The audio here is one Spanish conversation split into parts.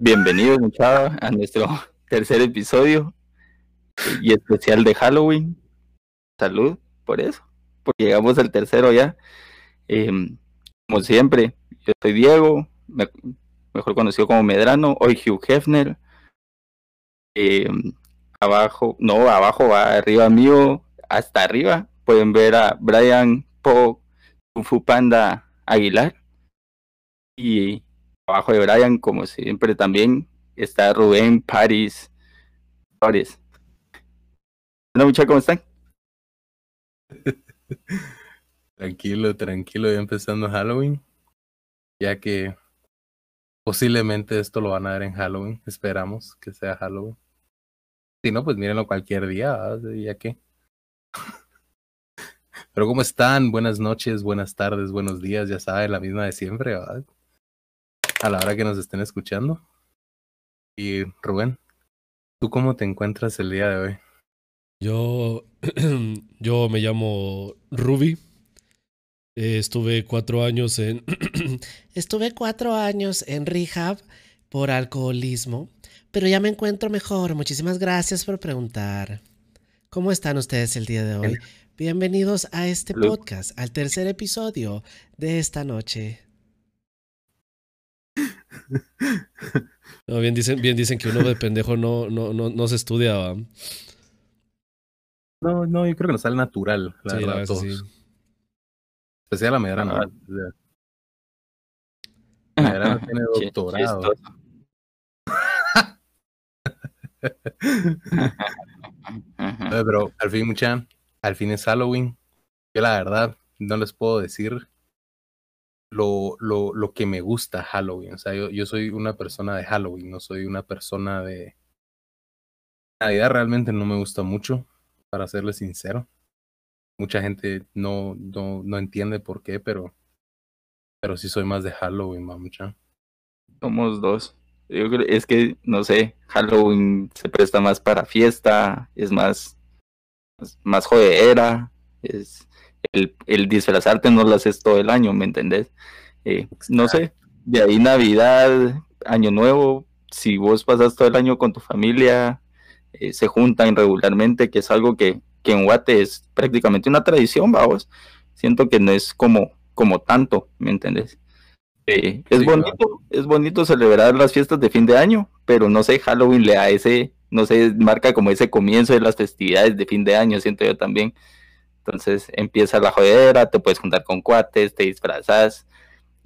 Bienvenidos, muchachos, a nuestro tercer episodio y especial de Halloween. Salud por eso, porque llegamos al tercero ya. Em, como siempre, yo soy Diego, mejor conocido como Medrano, hoy Hugh Hefner. Em, abajo, no, abajo va arriba mío, hasta arriba. Pueden ver a Brian Po Fu Panda Aguilar. Y abajo de Brian, como siempre, también está Rubén Paris Flores. Hola muchachos, ¿cómo están? tranquilo, tranquilo, ya empezando Halloween. Ya que posiblemente esto lo van a ver en Halloween. Esperamos que sea Halloween. Si no, pues mírenlo cualquier día, ya que. Pero ¿cómo están? Buenas noches, buenas tardes, buenos días, ya saben, la misma de siempre, ¿verdad? A la hora que nos estén escuchando. Y Rubén, ¿tú cómo te encuentras el día de hoy? Yo, yo me llamo Ruby. estuve cuatro años en. estuve cuatro años en rehab por alcoholismo, pero ya me encuentro mejor. Muchísimas gracias por preguntar. ¿Cómo están ustedes el día de hoy? Bienvenidos a este podcast, al tercer episodio de esta noche. bien, dicen, bien dicen que uno de pendejo no, no, no, no se estudia. No, no, yo creo que nos sale natural, la sí, verdad, todos. Sí. Especial la Medrano. La Medrano tiene doctorado. Pero al fin, mucha, al fin es Halloween. Yo la verdad no les puedo decir lo, lo, lo que me gusta Halloween. O sea, yo, yo soy una persona de Halloween, no soy una persona de... Navidad realmente no me gusta mucho, para serle sincero. Mucha gente no, no, no entiende por qué, pero, pero sí soy más de Halloween, mucha. Somos dos. Yo creo, es que, no sé, Halloween se presta más para fiesta, es más más jodera, es el, el disfrazarte no lo haces todo el año, ¿me entendés? Eh, no sé, de ahí Navidad, Año Nuevo, si vos pasas todo el año con tu familia, eh, se juntan regularmente, que es algo que, que en Guate es prácticamente una tradición, vamos. Siento que no es como, como tanto, ¿me entendés? Eh, es bonito, es bonito celebrar las fiestas de fin de año, pero no sé, Halloween le da ese, no sé, marca como ese comienzo de las festividades de fin de año, siento yo también. Entonces empieza la jodera, te puedes juntar con cuates, te disfrazas,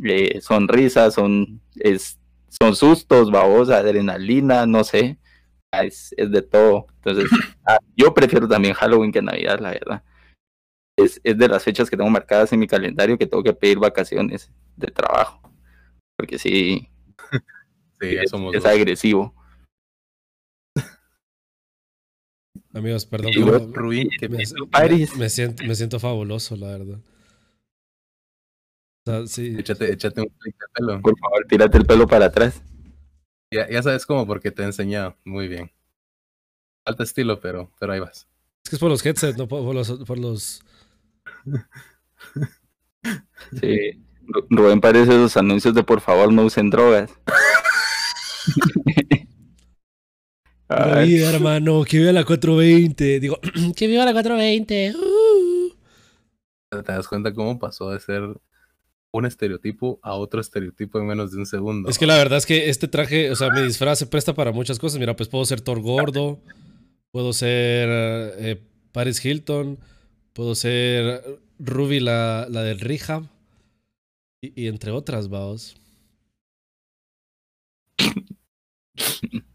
eh, son risas, son, es, son sustos, babos, adrenalina, no sé, ah, es, es de todo. Entonces, ah, yo prefiero también Halloween que Navidad, la verdad. Es, es de las fechas que tengo marcadas en mi calendario que tengo que pedir vacaciones de trabajo. Porque sí, sí es, es agresivo. Amigos, perdón. que me, me, siento, me siento fabuloso, la verdad. O sea, sí. Échate, échate un flick de pelo. Por favor, tírate el pelo para atrás. Ya, ya sabes cómo, porque te he enseñado. Muy bien. Falta estilo, pero, pero ahí vas. Es que es por los headsets, no por, los, por los. Sí. Rubén parece esos anuncios de por favor no usen drogas. Ay, hermano, que viva la 420. Digo, que viva la 420. Uh. ¿Te das cuenta cómo pasó de ser un estereotipo a otro estereotipo en menos de un segundo? Es que la verdad es que este traje, o sea, mi disfraz se presta para muchas cosas. Mira, pues puedo ser Thor gordo, puedo ser eh, Paris Hilton, puedo ser Ruby, la, la del Rehab, y, y entre otras, vaos.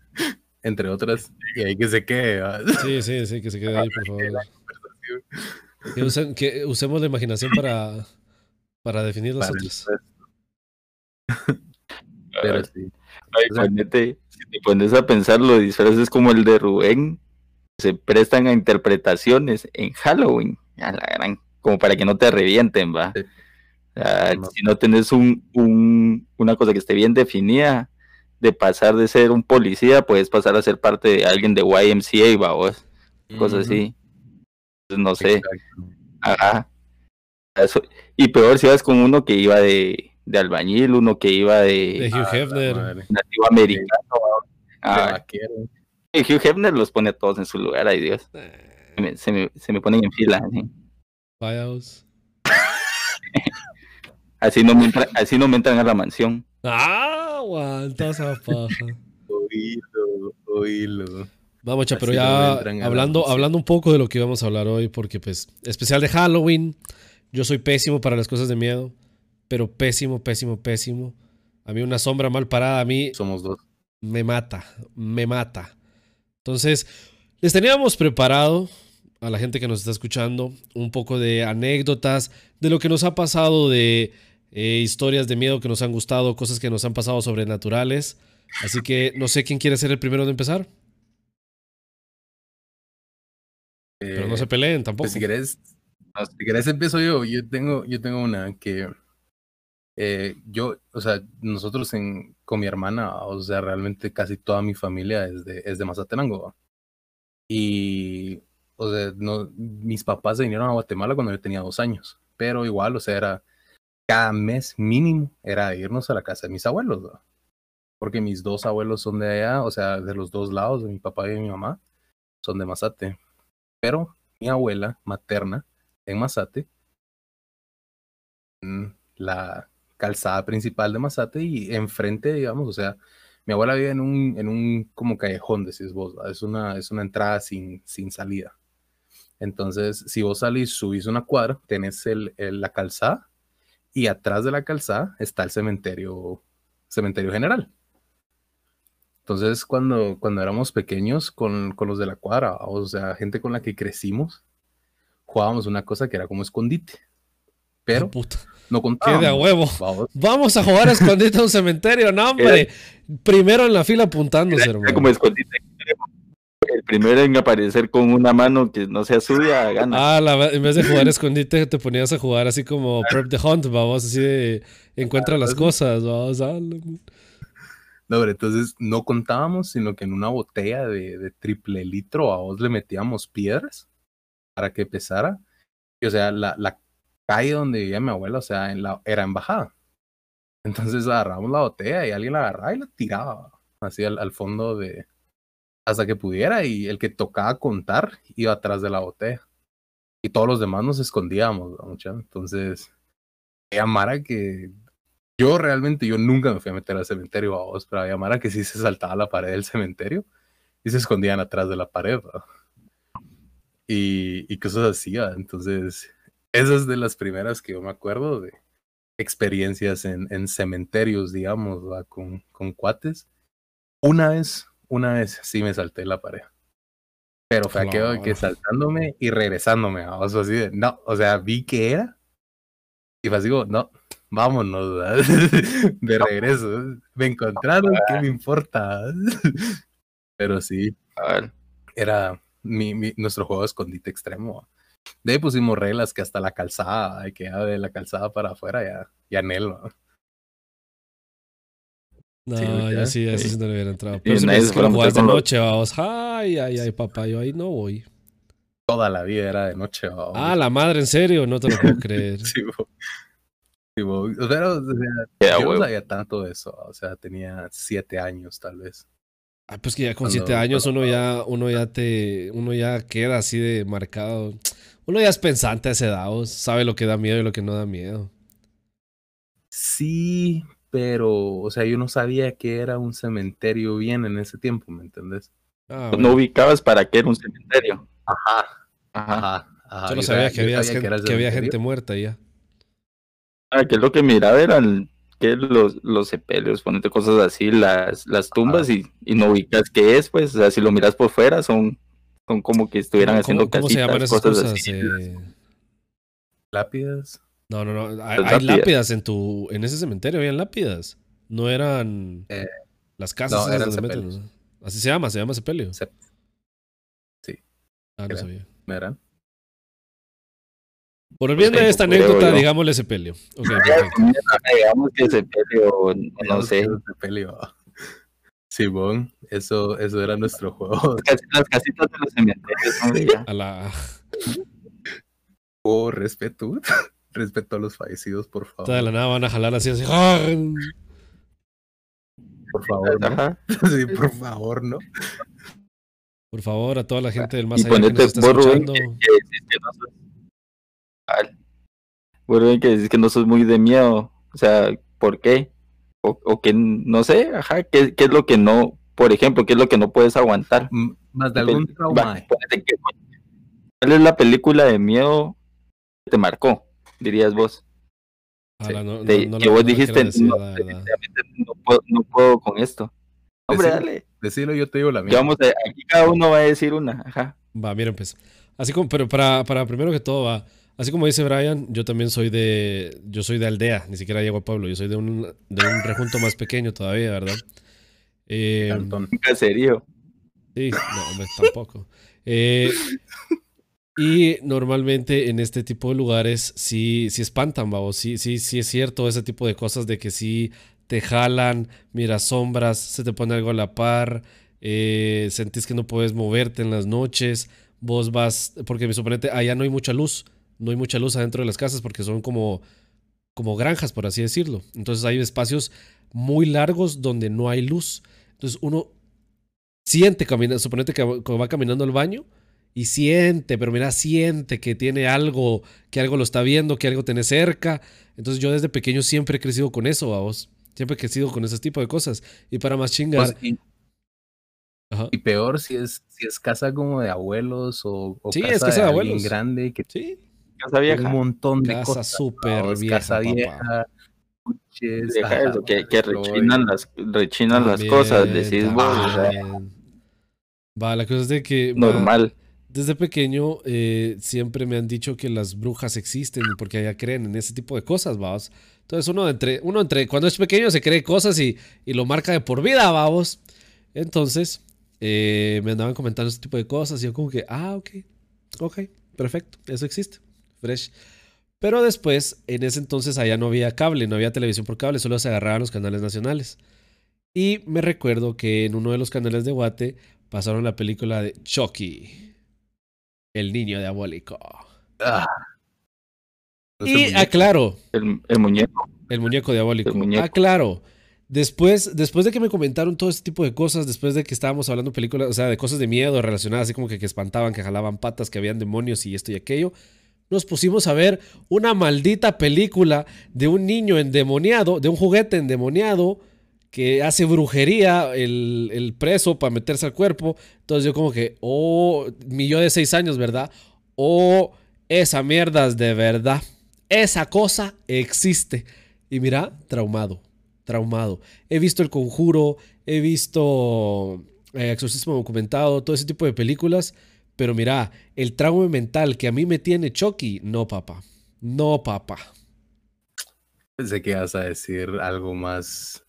entre otras, y ahí que se quede. Sí, sí, sí, que se quede ahí, por favor. Que, usemos la imaginación para, para definir los otros. Pero sí. si te pones a pensar, los disfraces como el de Rubén se prestan a interpretaciones en Halloween, a la gran, como para que no te revienten, va. Si no tenés un, un, una cosa que esté bien definida, de pasar de ser un policía, puedes pasar a ser parte de alguien de YMCA, vamos, cosas así. no sé. Ajá. y peor si vas con uno que iba de, de albañil, uno que iba de, de Hugh Ah, Hefner. nativo americano. De Ah, vaquero. y Hugh Hefner los pone a todos en su lugar, ay Dios. Eh, Se me, se me, se me ponen en fila. ¿sí? Firehouse. Así, no me entra- así no me entran a la mansión. Ah, aguanta esa paja. Oílo, oílo. Vamos, cha, pero ya hablando, hablando un poco de lo que íbamos a hablar hoy, porque pues, especial de Halloween, yo soy pésimo para las cosas de miedo, pero pésimo, pésimo, pésimo. A mí una sombra mal parada, a mí Somos dos. me mata, me mata. Entonces, les teníamos preparado a la gente que nos está escuchando un poco de anécdotas, de lo que nos ha pasado, de eh, historias de miedo que nos han gustado, cosas que nos han pasado sobrenaturales. Así que no sé quién quiere ser el primero de empezar, pero no Eh, se peleen tampoco. Pues si querés, si querés empiezo yo. Yo tengo, yo tengo una que eh, yo, o sea, nosotros en, con mi hermana, o sea, realmente casi toda mi familia es de, es de Mazatenango. ¿va? Y, o sea, no, mis papás se vinieron a Guatemala cuando yo tenía dos años, pero igual, o sea, era cada mes mínimo era irnos a la casa de mis abuelos, porque mis dos abuelos son de allá, o sea, de los dos lados, de mi papá y de mi mamá, son de Mazate. Pero mi abuela materna en Mazate, en la calzada principal de Mazate y enfrente, digamos, o sea, mi abuela vive en un, en un como callejón, decís vos, es una, es una entrada sin, sin salida. Entonces, si vos salís, subís una cuadra, tenés el, el- la calzada y atrás de la calzada está el cementerio, cementerio general. Entonces, cuando, cuando éramos pequeños con, con los de la cuadra, o sea, gente con la que crecimos, jugábamos una cosa que era como escondite. Pero puta. no Qué contábamos. de a huevo. vamos. Vamos a jugar a escondite a un cementerio, no, hombre. Primero en la fila apuntándose, Era hermano. como escondite. El primero en aparecer con una mano que no sea suya, gana. Ah, la- en vez de jugar escondite, te ponías a jugar así como Prep the Hunt, vamos, así de encuentra las cosas, vamos. ah, la- No, pero entonces no contábamos, sino que en una botella de, de triple litro a vos le metíamos piedras para que pesara. Y o sea, la, la calle donde vivía mi abuela, o sea, en la, era en bajada. Entonces agarramos la botella y alguien la agarraba y la tiraba así al, al fondo de... hasta que pudiera y el que tocaba contar iba atrás de la botella. Y todos los demás nos escondíamos, ¿no, mucha? Entonces, había Mara que yo realmente, yo nunca me fui a meter al cementerio a vos, pero había Mara que sí se saltaba a la pared del cementerio y se escondían atrás de la pared. ¿va? Y, y cosas así, ¿va? entonces, esas de las primeras que yo me acuerdo de experiencias en, en cementerios, digamos, ¿va? Con, con cuates. Una vez, una vez sí me salté la pared. Pero fue de que saltándome y regresándome, o sea, así de, no, o sea, vi que era y fue así como, no, vámonos, ¿verdad? de regreso. Me encontraron, ¿qué me importa? Pero sí, era mi, mi- nuestro juego de escondite extremo. De ahí pusimos reglas que hasta la calzada, que ya de la calzada para afuera ya, ya anhelo. No, Sí, yo ya. sí, así Sí. sí no le hubiera entrado. Y Pero si me nadie dices se que fuera lo a jugás de los- noche, vamos. Ay, ay, ay, papá, yo ahí no voy. Toda la vida era de noche. ¿va? Ah, la madre, en serio, no te lo puedo creer. Sí, bo. Sí, bo. Pero, o sea, yo no sabía tanto de eso. O sea, tenía siete años tal vez. Ah, pues que ya con Cuando- siete años uno ya, uno ya te, uno ya queda así de marcado. Uno ya es pensante a esa edad, sabe lo que da miedo y lo que no da miedo. Sí, pero, o sea, yo no sabía que era un cementerio bien en ese tiempo, ¿me entendés? Ah, no bueno. ubicabas para qué era un cementerio. Ajá, Ajá. ajá, ajá. Yo no Yo sabía que yo había, sabía gente, que había gente muerta ya. Ah, que lo que miraba eran que los, los sepelios, ponete cosas así, las, las tumbas y, y no ubicas qué es, pues, o sea, si lo miras por fuera son, son como que estuvieran ¿Cómo- haciendo ¿Cómo, se llaman casitas, esas cosas, cosas? así. Eh, Lápidas. No, no, no. Hay, lápidas. en tu, en ese cementerio, habían lápidas. No eran Eh, las casas no, eran sepelios. ¿no? Así se llama, se llama sepelio. Sep- Sí. Ah, no sabía. ¿Verán? Por el bien Pues de ahí esta anécdota, yo. digámosle sepelio. Ok, perfecto. Digamos que sepelio, no sé, sepelio. Simón, eso, eso era nuestro juego. Las casitas de los cementerios de allá. A la... Juego respeto. Respeto a los fallecidos, por favor. De la nada van a jalar así, así. Por favor, ¿no? Sí, por favor, ¿no? Por favor, a toda la gente del más allá que nos está escuchando. Que, que, no sos, que dices que no sos muy de miedo. O sea, ¿por qué? O, o que no sé, ajá, ¿qué, ¿qué, es lo que no, por ejemplo, qué es lo que no puedes aguantar? Más de algún trauma. ¿Cuál es la película de miedo que te marcó, dirías vos? Sí. No, no, que vos dijiste, no, puedo, no, puedo, con esto. Hombre, decilo, dale. Decilo, yo te digo la mía. Vamos a, aquí cada uno va a decir una. Ajá. Va, miren, pues. Así como, pero para, para primero que todo, va. Así como dice Brian, yo también soy de. Yo soy de aldea, ni siquiera llego a pueblo. Yo soy de un, de un rejunto más pequeño todavía, ¿verdad? Eh, ¿En serio? Sí, no, hombre, tampoco. Eh, y normalmente en este tipo de lugares sí, sí espantan, vamos. Sí, sí, sí es cierto ese tipo de cosas de que sí te jalan, miras sombras, se te pone algo a la par, eh, sentís que no puedes moverte en las noches, vos vas, porque me suponete, allá no hay mucha luz, no hay mucha luz adentro de las casas porque son como, como granjas, por así decirlo. Entonces hay espacios muy largos donde no hay luz. Entonces uno siente, camina, suponete que va caminando al baño, y siente, pero mira, siente que tiene algo, que algo lo está viendo, que algo tiene cerca. Entonces yo desde pequeño siempre he crecido con eso, vos. Siempre he crecido con ese tipo de cosas. Y para más chingar. Pues, y, Ajá. y, peor si es, si es casa como de abuelos o, o sí, casa, es casa de, de abuelos. grande. Que sí. Casa vieja. Un montón de casa cosas. súper vieja. Casa vieja. Eso, que, que rechinan las, rechinan las cosas, decís vos. O sea, Va, la cosa es de que. Normal. Va, desde pequeño eh, siempre me han dicho que las brujas existen porque allá creen en ese tipo de cosas, vamos. Entonces uno entre, uno entre, cuando es pequeño se cree cosas y, y lo marca de por vida, vamos. Entonces eh, me andaban comentando ese tipo de cosas y yo como que, ah, ok, ok, perfecto, eso existe, fresh. Pero después, en ese entonces allá no había cable, no había televisión por cable, solo se agarraban los canales nacionales. Y me recuerdo que en uno de los canales de Guate pasaron la película de Chucky. El niño diabólico. Ah. Y aclaro. El, el, muñeco. El muñeco diabólico. El muñeco. Aclaro. Después, después de que me comentaron todo este tipo de cosas, después de que estábamos hablando de películas, o sea, de cosas de miedo relacionadas, así como que, que espantaban, que jalaban patas, que habían demonios y esto y aquello, nos pusimos a ver una maldita película de un niño endemoniado, de un juguete endemoniado, que hace brujería el, el, preso para meterse al cuerpo. Entonces yo como que, oh, mi yo de seis años, ¿verdad? Oh, esa mierda es de verdad. Esa cosa existe. Y mira, traumado, traumado. He visto El Conjuro, he visto eh, Exorcismo documentado, todo ese tipo de películas. Pero mira, el trauma mental que a mí me tiene Chucky, no, papá. No, papá. Pensé que ibas a decir algo más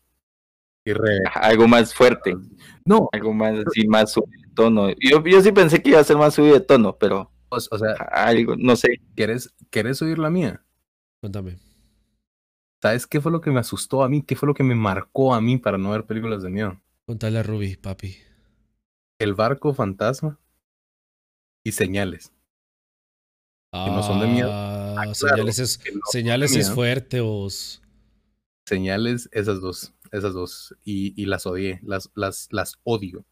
algo más fuerte. No. Algo más así, más subido de tono. Yo, yo sí pensé que iba a ser más subido de tono, pero. O, o sea, algo, no sé. ¿quieres, ¿Quieres oír la mía? Cuéntame. ¿Sabes qué fue lo que me asustó a mí? ¿Qué fue lo que me marcó a mí para no ver películas de miedo? Contale a Ruby, papi. El barco fantasma y señales. Ah, que no son de miedo. Ah, claro, señales es, no señales es fuerte, os. Señales, esas dos esas dos, y, y, las odié, las, las, las odio.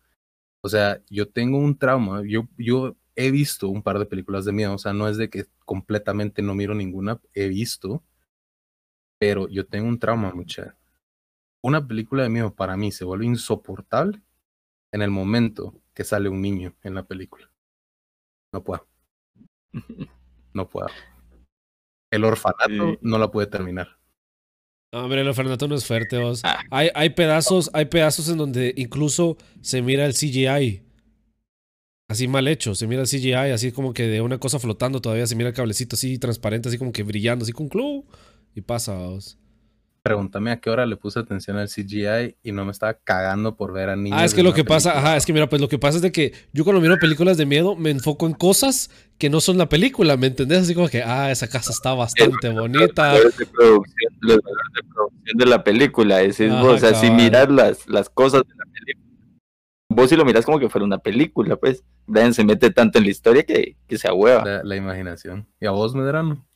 O sea, yo tengo un trauma, yo, yo he visto un par de películas de miedo, o sea, no es de que completamente no miro ninguna, he visto, pero yo tengo un trauma, mucha. Una película de miedo para mí se vuelve insoportable en el momento que sale un niño en la película. No puedo. No puedo. El orfanato sí. no la puede terminar. Hombre, el orfanato no es fuerte, vos. Hay, hay pedazos, hay pedazos en donde incluso se mira el CGI. Así mal hecho, se mira el CGI, así como que de una cosa flotando todavía, se mira el cablecito así transparente, así como que brillando, así con club. Y pasa, vos. Pregúntame a qué hora le puse atención al CGI y no me estaba cagando por ver a niños. Ah, es que lo que película. pasa, ajá, es que mira, pues lo que pasa es de que yo cuando miro películas de miedo me enfoco en cosas que no son la película, ¿me entendés? Así como que, ah, esa casa está bastante bonita. Los de producción, los de producción de la película, es decir, vos, o sea, si miras las, las cosas de la película, vos si lo miras como que fuera una película, pues, Brian se mete tanto en la historia que, que se ahueva. La, la imaginación. ¿Y a vos, Medrano?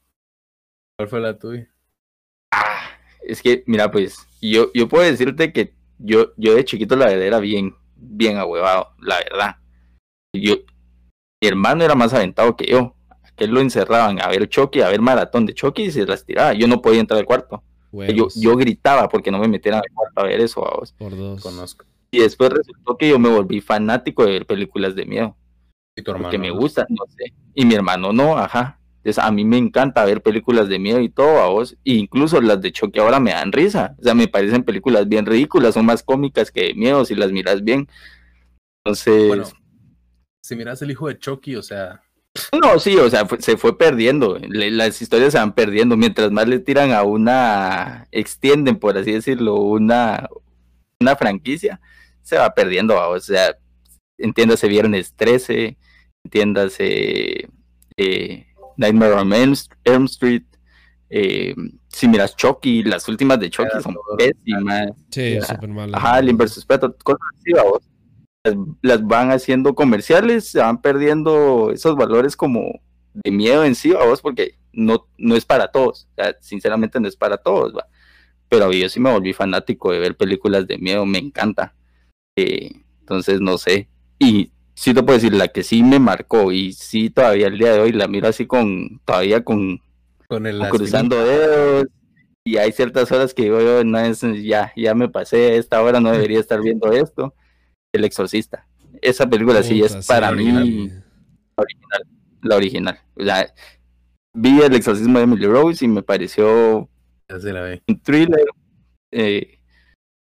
¿Cuál fue la tuya? Es que, mira, pues, yo, yo puedo decirte que yo, yo de chiquito la verdad era bien, bien ahuevado, la verdad. Yo, mi hermano era más aventado que yo. Aquel lo encerraban a ver Chucky, a ver maratón de Chucky y se las tiraba. Yo no podía entrar al cuarto. Yo, yo, gritaba porque no me metieran al cuarto a ver eso. A vos. Por dos. Conozco. Y después resultó que yo me volví fanático de ver películas de miedo. ¿Y tu hermano? Que me gustan, no sé. Y mi hermano no, ajá. Entonces a mí me encanta ver películas de miedo y todo, a vos. E incluso las de Chucky ahora me dan risa. O sea, me parecen películas bien ridículas, son más cómicas que de miedo si las miras bien. Entonces. Bueno, si miras el hijo de Chucky, o sea. No, sí, o sea, se fue perdiendo. las historias se van perdiendo. Mientras más le tiran a una. Extienden, por así decirlo, una, una franquicia, se va perdiendo. O sea, entiéndase Viernes 13, entiéndase. Eh, Nightmare on Elm Street. Eh, si miras Chucky, las últimas de Chucky son pésimas. Sí, súper malas. Ajá, el Inversus cosas así, vamos las, van haciendo comerciales, se van perdiendo esos valores como de miedo en sí, vos, porque no, no es para todos, sinceramente no es para todos, ¿va? pero yo sí me volví fanático de ver películas de miedo, me encanta. Eh, entonces, no sé. Y sí te puedo decir, la que sí me marcó y sí todavía el día de hoy la miro así con, todavía con, con el cruzando dedos. Y hay ciertas horas que digo yo, no es, ya, ya me pasé, esta hora no debería estar viendo esto. El Exorcista. Esa película sí es para mí la original. La original. O sea, vi el exorcismo de Emily Rose y me pareció un thriller. Eh,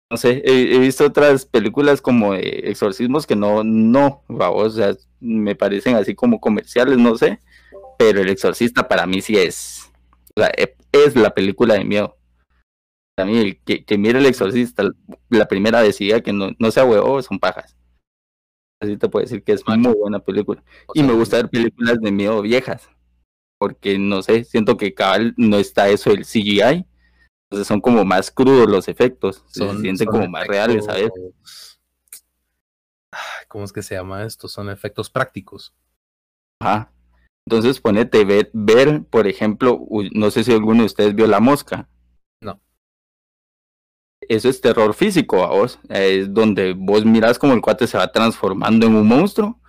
no sé, he, visto otras películas como exorcismos que no, no, o sea, me parecen así como comerciales, no sé. Pero el exorcista para mí sí es, o sea, e, es la película de miedo a mí, que, que mire el exorcista la primera vez que no, no sea huevo, son pajas. Así te puedo decir que es muy buena película. y me gusta ver películas de miedo viejas. Porque no sé, siento que cabal no está eso del CGI. Entonces son como más crudos los efectos. se sienten como más reales, ¿sabes? ¿Cómo es que se llama esto? Son efectos prácticos. Ajá. Entonces ponete ver, ver, por ejemplo, no sé si alguno de ustedes vio La Mosca eso es terror físico a vos. Es donde vos mirás como el cuate se va transformando en un monstruo,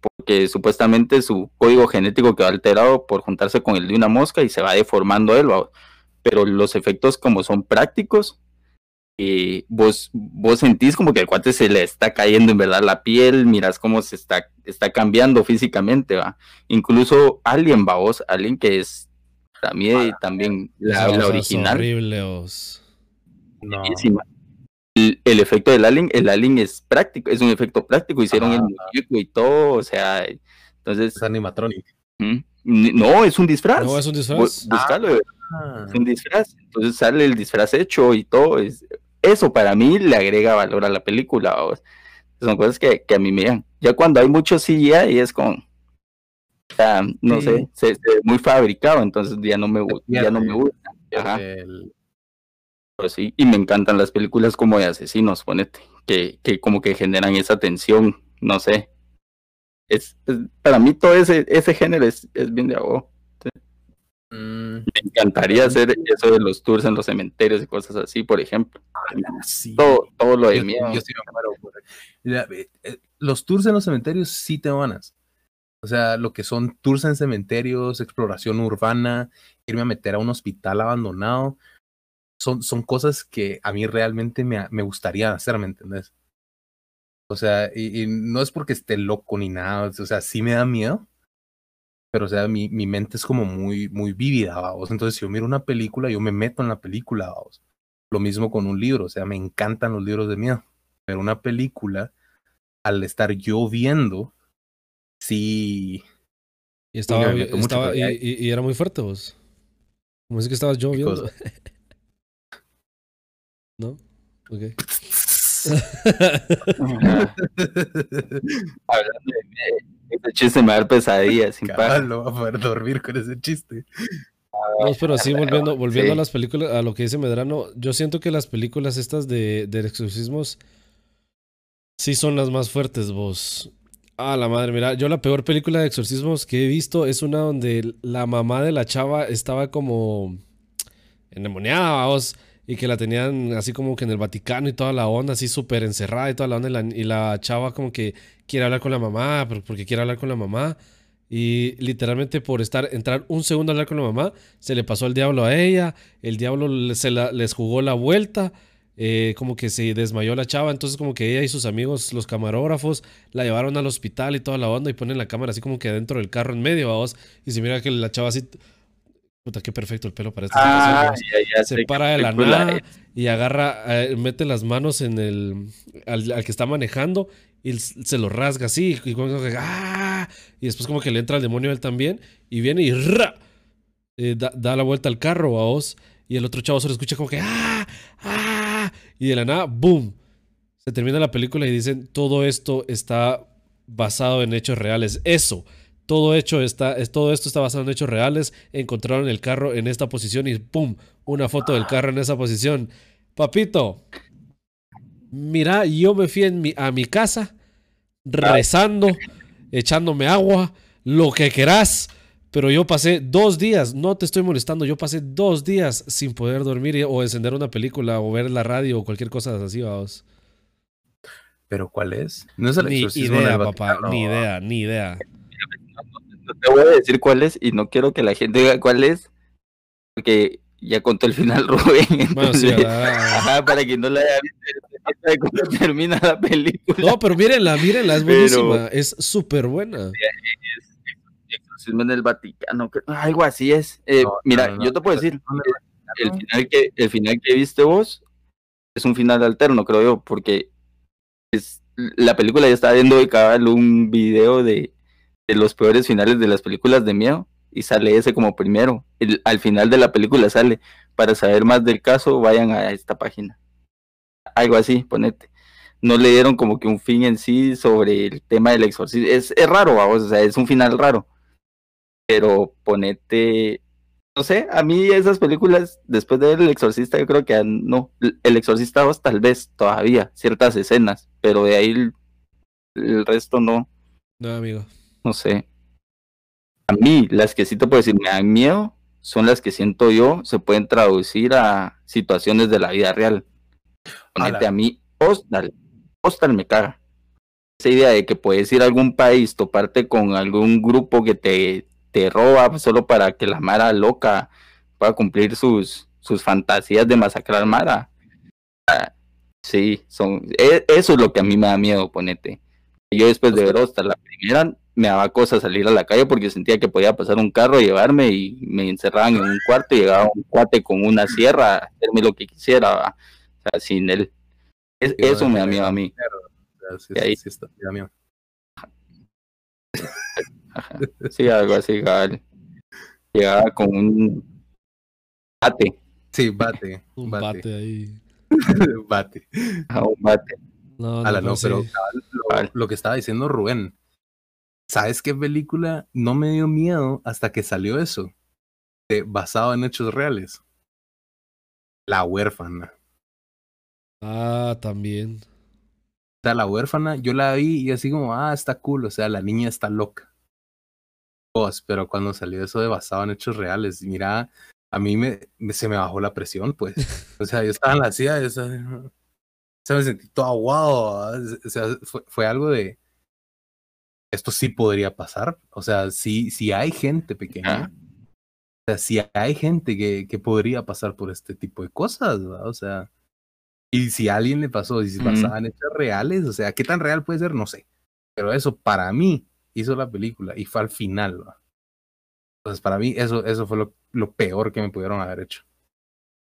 porque supuestamente su código genético quedó alterado por juntarse con el de una mosca y se va deformando él. Pero los efectos como son prácticos, y vos, vos sentís como que el cuate se le está cayendo en verdad la piel, mirás cómo se está, está cambiando físicamente, va. Incluso Alien, va vos, Alien que es para mí también la, original. El, efecto del alien, el alien es práctico, es un efecto práctico, hicieron el muñeco y todo, o sea, entonces... Es animatronic. No, es un disfraz. No, es un disfraz. Ah. Es un disfraz. Entonces sale el disfraz hecho y todo. Es, eso para mí le agrega valor a la película. Son cosas que, a mí me dan. Ya cuando hay mucho CGI es con... No sé, se, muy fabricado, entonces ya no me, ya no me gusta. El, pues sí, y me encantan las películas como de asesinos, ponete, que, que como que generan esa tensión, no sé. Es, para mí todo ese, ese género es, es bien de agua. Mm. Me encantaría hacer eso de los tours en los cementerios y cosas así, por ejemplo. Todo, todo lo de miedo. Los tours en los cementerios sí te ganas. O sea, lo que son tours en cementerios, exploración urbana, irme a meter a un hospital abandonado son, son cosas que a mí realmente me, me gustaría hacer, ¿me entendés? O sea, y, no es porque esté loco ni nada, o sea, sí me da miedo, pero o sea, mi, mi mente es como muy, muy vívida, vamos. Entonces, si yo miro una película, yo me meto en la película, vamos. Lo mismo con un libro, o sea, me encantan los libros de miedo, pero una película, al estar yo viendo, sí... Y estaba, y, era muy fuerte vos. Como es que estabas yo viendo. ¿No? Ok. Hablando de ese chiste me va a dar pesadillas sin No va a poder dormir con ese chiste. No, pero sí, volviendo, volviendo a las películas, a lo que dice Medrano, yo siento que las películas estas de, de exorcismos sí son las más fuertes, vos. Ah, la madre, mira, yo la peor película de exorcismos que he visto es una donde la mamá de la chava estaba como endemoniada, vamos, y que la tenían así como que en el Vaticano y toda la onda, así súper encerrada y toda la onda, y la, chava como que quiere hablar con la mamá, porque quiere hablar con la mamá, y literalmente por estar, entrar un segundo a hablar con la mamá, se le pasó el diablo a ella, el diablo se la, les jugó la vuelta, eh, como que se desmayó la chava, entonces como que ella y sus amigos, los camarógrafos, la llevaron al hospital y toda la onda y ponen la cámara así como que dentro del carro en medio, vamos, y se mira que la chava así... Puta, qué perfecto el pelo para esta ah, Se para de la nada y agarra, eh, mete las manos en el. Al, que está manejando y se lo rasga así. Y, ¡ah! y después, como que le entra el demonio a él también. Y viene y eh, da, la vuelta al carro a vos. Y el otro chavo se lo escucha como que ¡ah! ¡ah! Y de la nada, ¡boom! Se termina la película y dicen: todo esto está basado en hechos reales. Eso todo, hecho está, es, todo esto está basado en hechos reales. Encontraron el carro en esta posición y ¡pum! Una foto del carro en esa posición. Papito, mira, yo me fui a mi casa rezando, echándome agua, lo que querás. Pero yo pasé dos días, no te estoy molestando, yo pasé dos días sin poder dormir o encender una película o ver la radio o cualquier cosa así, vamos. ¿Pero cuál es? No es el ni idea, papá, ni idea, ni idea te voy a decir cuál es y no quiero que la gente diga cuál es, porque ya contó el final Rubén. para que no la haya visto, cómo termina la película. No, pero mírenla, mírenla, es buenísima, es súper buena. Exorcismo en el Vaticano, algo así es. Eh, mira, yo te puedo decir, el final, que, el final que viste vos es un final alterno, creo yo, porque es, la película ya estaba viendo de cabal un video de los peores finales de las películas de miedo y sale ese como primero. al final de la película sale. Para saber más del caso, vayan a esta página. Algo así, ponete. No le dieron como que un fin en sí sobre el tema del exorcismo. Es, es raro, vamos, o sea, es un final raro. Pero ponete. No sé, a mí esas películas, después de ver El Exorcista, yo creo que no. El Exorcista 2 tal vez todavía, ciertas escenas, pero de ahí el, el resto no. No, amigo no sé. A mí, las que sí te puedo decir me dan miedo son las que siento yo se pueden traducir a situaciones de la vida real. Ponete a mí, Hostal, Hostal me caga. Esa idea de que puedes ir a algún país, toparte con algún grupo que te, te roba solo para que la Mara loca pueda cumplir sus, sus fantasías de masacrar Mara. Ah, sí, son, e, eso es lo que a mí me da miedo, ponete. Yo después de ver Hostal, la primera, me daba cosa salir a la calle porque sentía que podía pasar un carro, llevarme y me encerraban en un cuarto y llegaba un cuate con una sierra a hacerme lo que quisiera, o sea, sin él. eso me da miedo a mí. Sí, ahí... sí, está, miedo. sí, algo así, Llegaba con un bate. Sí, bate. Un bate, ahí. bate. Ah, un bate. No, no, pero lo, que estaba diciendo Rubén, ¿Sabes qué película no me dio miedo hasta que salió eso? basado en hechos reales. La huérfana. Ah, también. O sea, la huérfana, yo la vi y así como, ah, está cool, o sea, la niña está loca. Pues, pero cuando salió eso de basado en hechos reales, mira, a mí me, se me bajó la presión, pues. O sea, yo estaba en la silla, esa, se me sentí todo aguado. O sea, fue algo de, esto sí podría pasar. O sea, si, si hay gente pequeña, o sea, si hay gente que, que podría pasar por este tipo de cosas, ¿verdad? O sea, y si a alguien le pasó, y si pasaban hechos reales, o sea, ¿qué tan real puede ser? No sé. Pero eso para mí hizo la película y fue al final, ¿verdad? Entonces, para mí, eso, eso fue lo, lo peor que me pudieron haber hecho.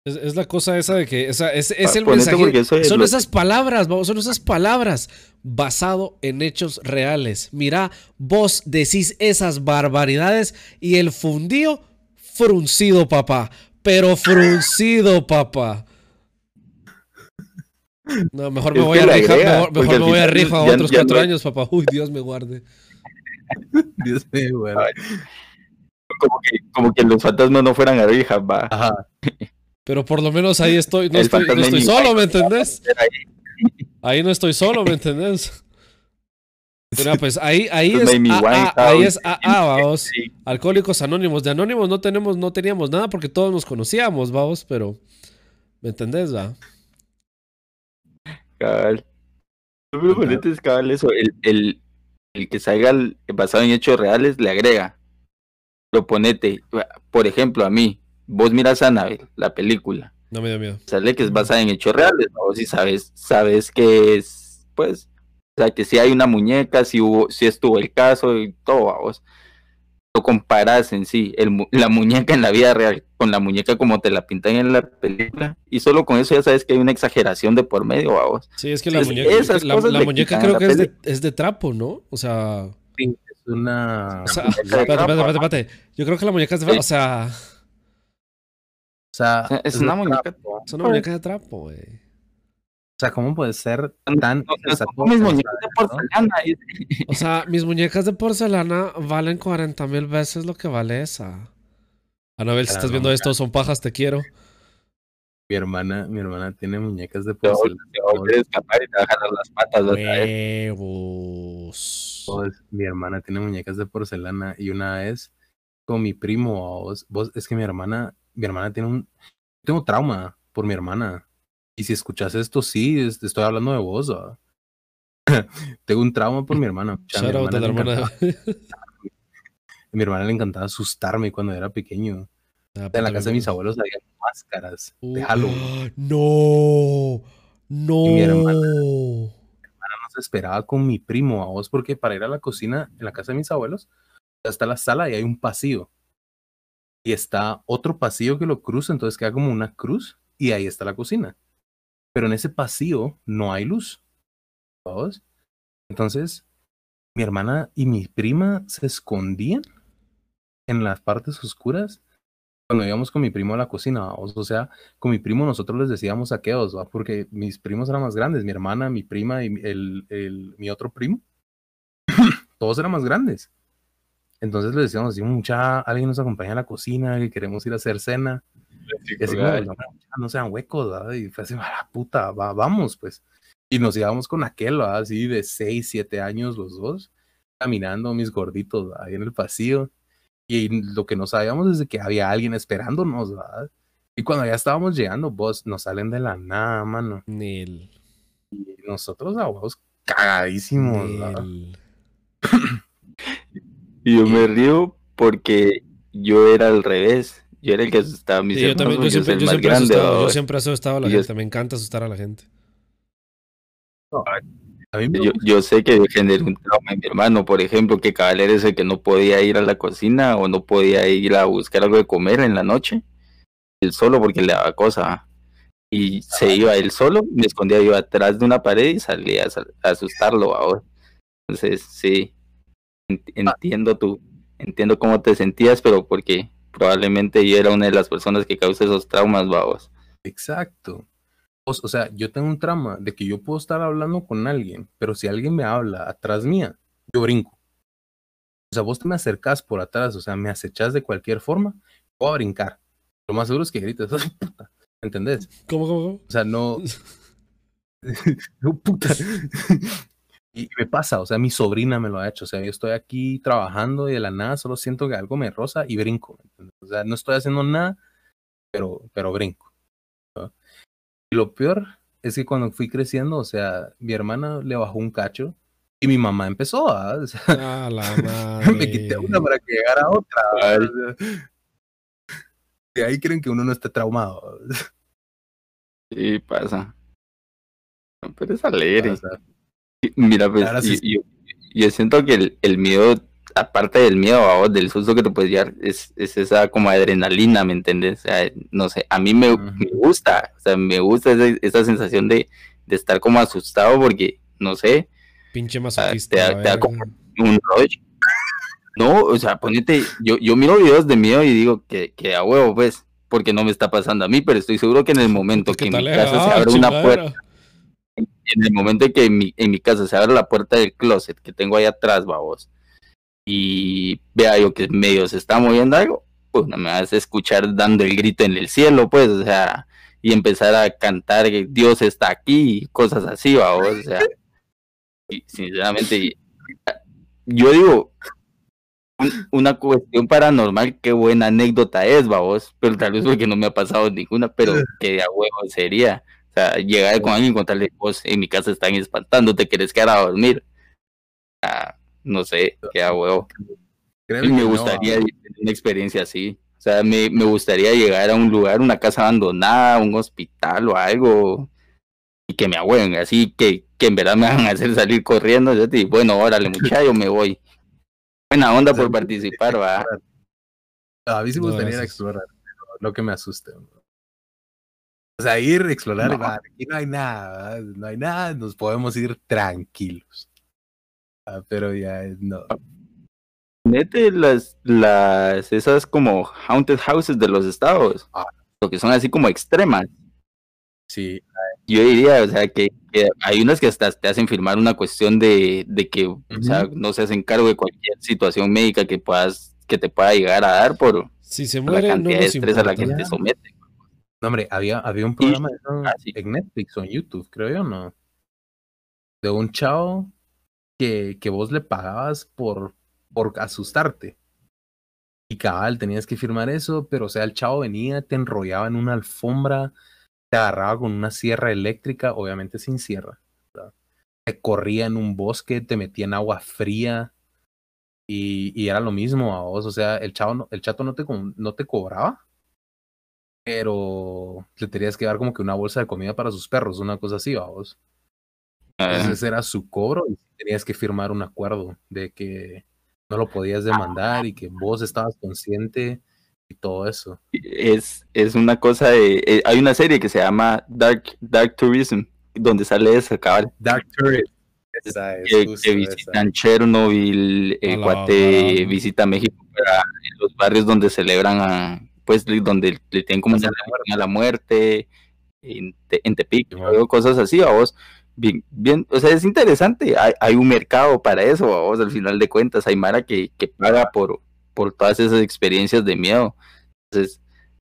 Es, la cosa esa de que esa, es, es el mensaje. Son esas palabras, son esas palabras basado en hechos reales. Mira, vos decís esas barbaridades y el fundío fruncido, papá. Pero fruncido, papá. No, mejor me voy a rifar, mejor, me voy a rifar otros cuatro años, papá. Uy, Dios me guarde. Dios me guarde. Como que, como que los fantasmas no fueran a rifar, va. Ajá. Pero por lo menos ahí estoy, no, estoy, no estoy, solo, ¿me entendés? Ahí no estoy solo, ¿me entendés? Mira, pues ahí, ahí es, ah, ah, ahí es ah, vamos. Alcohólicos Anónimos. De Anónimos no tenemos, no teníamos nada porque todos nos conocíamos, vamos, pero ¿me entendés, va? Cabal. es cabal eso. El, el, el que salga basado en hechos reales le agrega. Lo ponete. Por ejemplo, a mí, vos miras a Anabel, la película. No me da miedo. Sale que es basada en hechos reales, ¿no? Si sabes, sabes que es, pues, o sea, que si hay una muñeca, si hubo, si estuvo el caso y todo, vos. Lo comparas en sí, el, la muñeca en la vida real con la muñeca como te la pintan en la película, y solo con eso ya sabes que hay una exageración de por medio, vos. Sí, es que la muñeca, la, muñeca creo que es de, es de, trapo, ¿no? O sea. Sí, es una. O sea, espérate, espérate, espérate, Yo creo que la muñeca es de. O sea. O sea, es, una muñeca. Es una muñeca de trapo, güey. O sea, ¿cómo puede ser tan... mis muñecas de porcelana. O sea, mis muñecas de porcelana valen 40 mil veces lo que vale esa. Anabel, si estás viendo esto, son pajas, te quiero. Mi hermana, mi hermana tiene muñecas de porcelana. Te escapar y te las patas. Huevos. Mi hermana tiene muñecas de porcelana y una vez con mi primo, vos, vos, es que mi hermana, mi hermana tiene un... Tengo trauma por mi hermana. Y si escuchas esto, sí, estoy hablando de vos. Tengo un trauma por mi hermana. mi, hermana mi hermana le encantaba asustarme cuando era pequeño. Ah, en la casa de mis abuelos había máscaras de Halloween. No, no. mi hermana, mi hermana nos esperaba con mi primo a vos porque para ir a la cocina en la casa de mis abuelos está la sala y hay un pasillo. Y está otro pasillo que lo cruza, entonces queda como una cruz y ahí está la cocina pero en ese pasillo no hay luz. ¿Sabes? Entonces, mi hermana y mi prima se escondían en las partes oscuras cuando íbamos con mi primo a la cocina, o sea, con mi primo nosotros les decíamos saqueos, ¿va? porque mis primos eran más grandes, mi hermana, mi prima y el, el, mi otro primo, todos eran más grandes. Entonces les decíamos así, mucha, alguien nos acompaña a la cocina, que queremos ir a hacer cena. Y así no, sean huecos, ¿verdad? Y fue así, a la puta, vamos, pues. Y nos íbamos con aquel, ¿verdad? Así de 6, 7 años los dos, caminando mis gorditos ahí en el pasillo. Y lo que no sabíamos es que había alguien esperándonos, ¿verdad? Y cuando ya estábamos llegando, vos, nos salen de la nada, mano. Nil. Y nosotros, abuelos, cagadísimos, ¿verdad? Y yo me río porque yo era al revés. Yo era el que asustaba a mis yo, también, yo, siempre, yo, siempre asustado, yo siempre asustado a la gente. Me encanta asustar a la gente. yo, sé que generé un trauma en mi hermano, por ejemplo, que cada era ese que no podía ir a la cocina o no podía ir a buscar algo de comer en la noche, él solo porque le daba cosa. Y se iba él solo, me escondía yo atrás de una pared y salía a, asustarlo ahora. Entonces, sí, entiendo tú, entiendo cómo te sentías, pero porque probablemente yo era una de las personas que causa esos traumas, vamos. Exacto. O, sea, yo tengo un trauma de que yo puedo estar hablando con alguien, pero si alguien me habla atrás mía, yo brinco. O sea, vos te me acercás por atrás, o sea, me acechás de cualquier forma, voy a brincar. Lo más seguro es que grites, puta! ¿Entendés? ¿Cómo, cómo, cómo? O sea, no. no, puta. Y me pasa, o sea, mi sobrina me lo ha hecho. O sea, yo estoy aquí trabajando y de la nada solo siento que algo me roza y brinco. O sea, no estoy haciendo nada, pero, pero brinco. Y lo peor es que cuando fui creciendo, o sea, mi hermana le bajó un cacho y mi mamá empezó a. O sea, la me quité una para que llegara otra. y ahí creen que uno no esté traumado. Sí, pasa. Pero es alegre. Mira, pues yo, siento que el, miedo, aparte del miedo, del susto que te puedes llevar, es, esa como adrenalina, ¿me entiendes? O sea, no sé, a mí me, gusta, o sea, me gusta esa, sensación de, estar como asustado porque, no sé. Pinche masoquista. Te, da, como un rush. No, o sea, ponete, yo, yo miro videos de miedo y digo que, que a huevo, pues, porque no me está pasando a mí, pero estoy seguro que en el momento que, en mi casa se abre una puerta en el momento en que en mi, en mi casa se abre la puerta del closet que tengo ahí atrás, babos, y vea yo que medio se está moviendo algo, pues no me vas a escuchar dando el grito en el cielo, pues, o sea, y empezar a cantar que Dios está aquí y cosas así, babos, o sea, y sinceramente, yo digo, una cuestión paranormal, qué buena anécdota es, vos, pero tal vez porque no me ha pasado ninguna, pero qué a huevo sería. Sea, llegar con alguien y contarle, vos en mi casa están espantando, te querés quedar a dormir. Ah, no sé, qué a huevo. Y me gustaría tener una experiencia así. O sea, me, me gustaría llegar a un lugar, una casa abandonada, un hospital o algo, y que me ahueven, así que, que en verdad me van a hacer salir corriendo. Yo te digo, bueno, órale, muchacho, me voy. Buena onda por participar, va. A mí sí me gustaría explorar, no que me asuste. O sea, ir explorar, aquí no hay nada, no hay nada, nos podemos ir tranquilos. Ah, pero ya no. Mete las, las, esas como haunted houses de los estados, ah. lo que son así como extremas. Sí. Yo diría, o sea, que, hay unas que hasta te hacen firmar una cuestión de, de que, o sea, no se hacen cargo de cualquier situación médica que puedas, que te pueda llegar a dar por, si se muere, la cantidad de estrés a la que te somete. No, hombre, había, había un programa ah, en Netflix o en YouTube, creo yo, ¿no? De un chavo que, que vos le pagabas por, por asustarte. Y cabal, tenías que firmar eso, pero o sea, el chavo venía, te enrollaba en una alfombra, te agarraba con una sierra eléctrica, obviamente sin sierra. Te corría en un bosque, te metía en agua fría y, y era lo mismo a vos. O sea, el, chavo el chato no te, no te cobraba, pero le tenías que dar como que una bolsa de comida para sus perros, una cosa así, a vos. Entonces era su cobro y tenías que firmar un acuerdo de que no lo podías demandar y que vos estabas consciente y todo eso. Es, es una cosa de... Eh, hay una serie que se llama Dark, Dark Tourism, donde sale esa cabal. Dark Tourism. que, visitan Chernobyl, el cuate visita México para los barrios donde celebran a, pues donde le tienen como a la muerte, en, en Tepic, cosas así, a vos. Bien, bien, o sea, es interesante, hay, hay un mercado para eso, a vos, al final de cuentas, hay Mara que, que paga por, por todas esas experiencias de miedo. Entonces,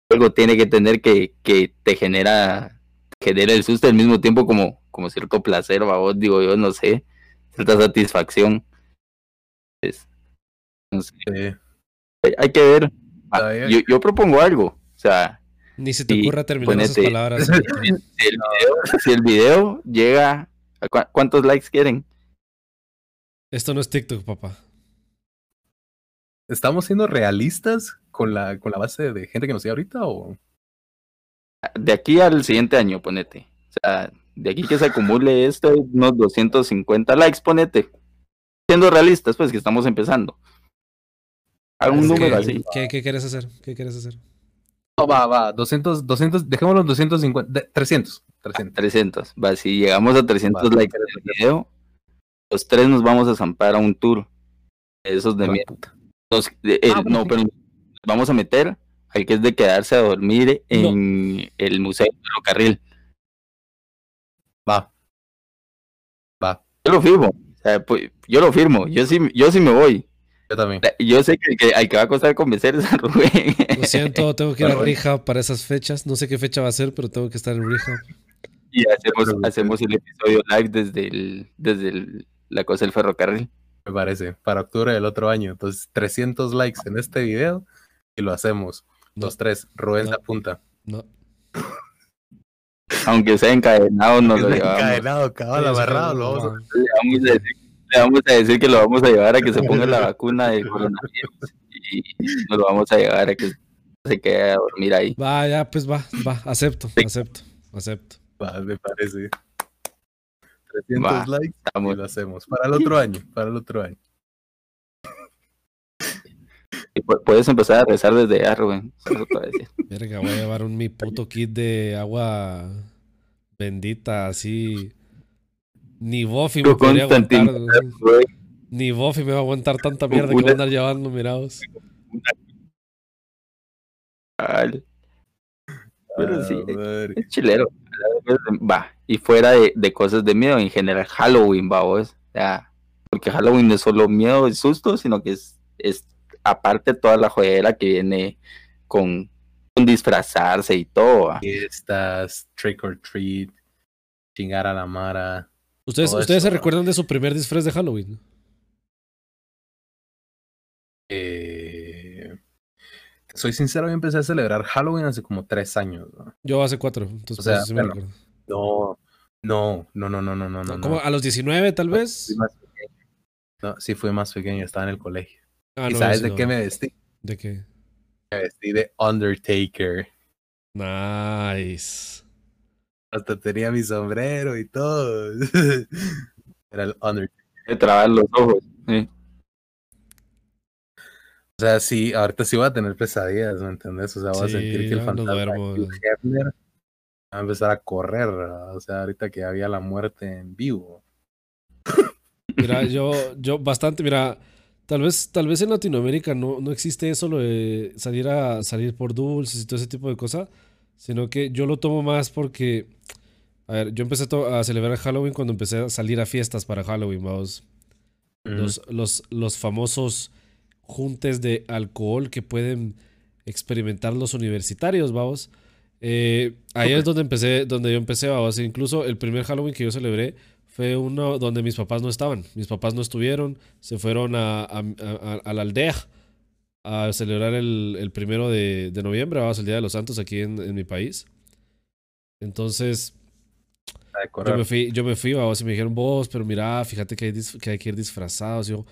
algo tiene que tener que, que te genera, genera el susto al mismo tiempo como, como cierto placer, vos, digo yo, no sé, cierta satisfacción. no sé. Hay que ver. Ah, yo, yo, propongo algo, o sea. Ni se te ocurra terminar esas palabras. Si el, video, llega, a ¿cuántos likes quieren? Esto no es TikTok, papá. ¿Estamos siendo realistas con la, con la base de gente que nos sigue ahorita o...? De aquí al siguiente año, ponete. O sea, de aquí que se acumule esto, unos 250 likes, ponete. Siendo realistas, pues que estamos empezando. Algún número así. ¿Qué, ¿Qué, quieres hacer? ¿Qué quieres hacer? No, va, va, 200, 200, dejémoslo en 250, 300, 300. 300, va, si llegamos a 300 likes en el video, los tres nos vamos a zampar a un tour. Esos de mierda. Eh, ah, no, pero vamos a meter al que es de quedarse a dormir en el Museo de Ferrocarril. Va. Va. Yo lo firmo. Pues, yo lo firmo. Yo sí, yo sí me voy. Yo también. Yo sé que, que, que va a costar convencer es a Rubén. Lo siento, tengo que ir a Rehab para esas fechas. No sé qué fecha va a ser, pero tengo que estar en Rehab. Y hacemos, hacemos el episodio live desde el, desde la cosa del ferrocarril me parece, para octubre del otro año. Entonces, 300 likes en este video y lo hacemos. Los tres, Rubén se apunta. No. Aunque sea encadenado, no lo llevamos. Encadenado, cabal, amarrado, lo vamos, a... le, vamos a decir, que lo vamos a llevar a que se ponga la vacuna de coronavirus y nos lo vamos a llevar a que se quede a dormir ahí. Va, ya, pues va, va, acepto, acepto, acepto. Va, me parece. 300 likes y lo hacemos. Para el otro año, para el otro año. puedes empezar a rezar desde ya, Rubén. Verga, voy a llevar un mi puto kit de agua bendita, así. Ni Buffy me podría aguantar. Ni Buffy me va a aguantar tanta mierda que voy a andar llevando, mirados. Pero sí, es chilero. Va, y fuera de, cosas de miedo, en general Halloween, va, vos. Ya, porque Halloween no es solo miedo y susto, sino que es, es aparte toda la jodera que viene con, disfrazarse y todo. Fiestas, trick or treat, chingar a la mara. ¿Ustedes, ¿ustedes se recuerdan de su primer disfraz de Halloween? Eh, soy sincero, yo empecé a celebrar Halloween hace como tres años. Yo hace cuatro, entonces O sea, pues, sí me recuerdo. No, no, no, no, no, no, no, no. ¿Cómo? no. ¿A los 19 tal vez? No, sí fui más pequeño, estaba en el colegio. Ah, ¿Y no, sabes de no. qué me vestí? ¿De qué? Me vestí de Undertaker. Nice. Hasta tenía mi sombrero y todo. Era el Undertaker. De trabar los ojos. sí. O sea, sí, ahorita sí voy a tener pesadillas, ¿me entendés? O sea, voy a sentir que el fantasma de Hefner va a empezar a correr. O sea, ahorita que había la muerte en vivo. Mira, yo, yo bastante, mira, tal vez, tal vez en Latinoamérica no, no existe eso lo de salir a salir por dulces y todo ese tipo de cosas, sino que yo lo tomo más porque, a ver, yo empecé a, celebrar Halloween cuando empecé a salir a fiestas para Halloween, vamos. Los, los, los famosos juntes de alcohol que pueden experimentar los universitarios, vamos. Eh, ahí es donde empecé, donde yo empecé, vamos. Incluso el primer Halloween que yo celebré fue uno donde mis papás no estaban. Mis papás no estuvieron, se fueron a, a- a- a la aldea a celebrar el, el primero de, de noviembre, vamos, el Día de los Santos aquí en, en mi país. Entonces, yo me fui, yo me fui, vamos, y me dijeron, vos, pero mira, fíjate que hay, que hay que ir disfrazados. Y yo,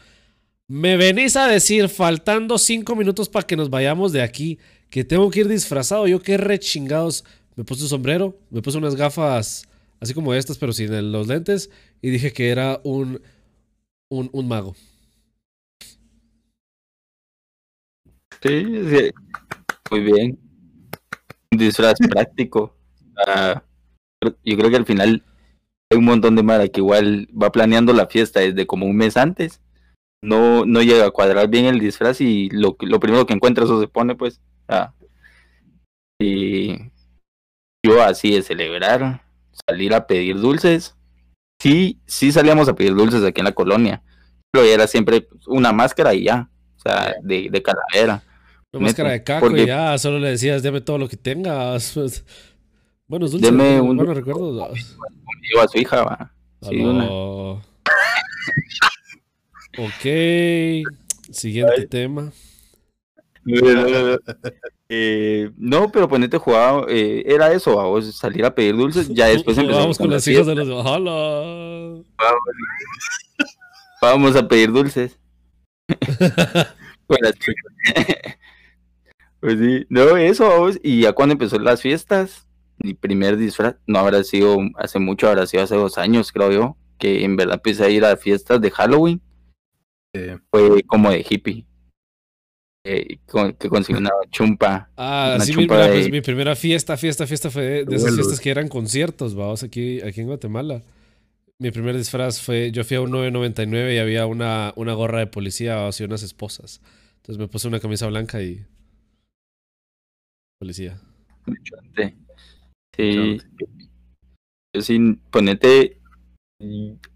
me venís a decir, faltando cinco minutos para que nos vayamos de aquí, que tengo que ir disfrazado. Yo qué re chingados. Me puse un sombrero, me puse unas gafas así como estas, pero sin los lentes, y dije que era un, un, un mago. Sí, sí. Muy bien. Un disfraz práctico. Ah, yo creo que al final hay un montón de mara que igual va planeando la fiesta desde como un mes antes. No, no llega a cuadrar bien el disfraz y lo, lo primero que encuentra eso se pone, pues. Ah. Y yo así de celebrar, salir a pedir dulces. Sí, sí salíamos a pedir dulces aquí en la colonia. Pero era siempre una máscara y ya. O sea, de, de calavera. Una máscara de caco porque- y ya, solo le decías, deme todo lo que tengas. Buenos dulces, Deme un- buenos recuerdos. Digo a su hija, va. Sí, una. Ok. Siguiente tema. Eh, no, pero ponete jugado, eh, era eso, vamos, salir a pedir dulces, ya después empezamos Vamos con la las hijas de los. ¡Hala! Vamos a pedir dulces. Con chicas. Pues sí, no, eso, y ya cuando empezó las fiestas, mi primer disfraz, no habrá sido hace mucho, habrá sido hace dos años, creo yo, que en verdad empecé a ir a fiestas de Halloween, Eh, fue como de hippie. Eh, con- que conseguí una chumpa. Ah, Una sí, mi, chumpa mira, de- pues mi primera fiesta, fiesta, fiesta fue de, de esas fiestas que eran conciertos, vamos, aquí, aquí en Guatemala. Mi primer disfraz fue, yo fui a un 999 y había una, una gorra de policía, vamos, y unas esposas. Entonces me puse una camisa blanca y... Policía. Chonte. Sí. Yo sí, ponete.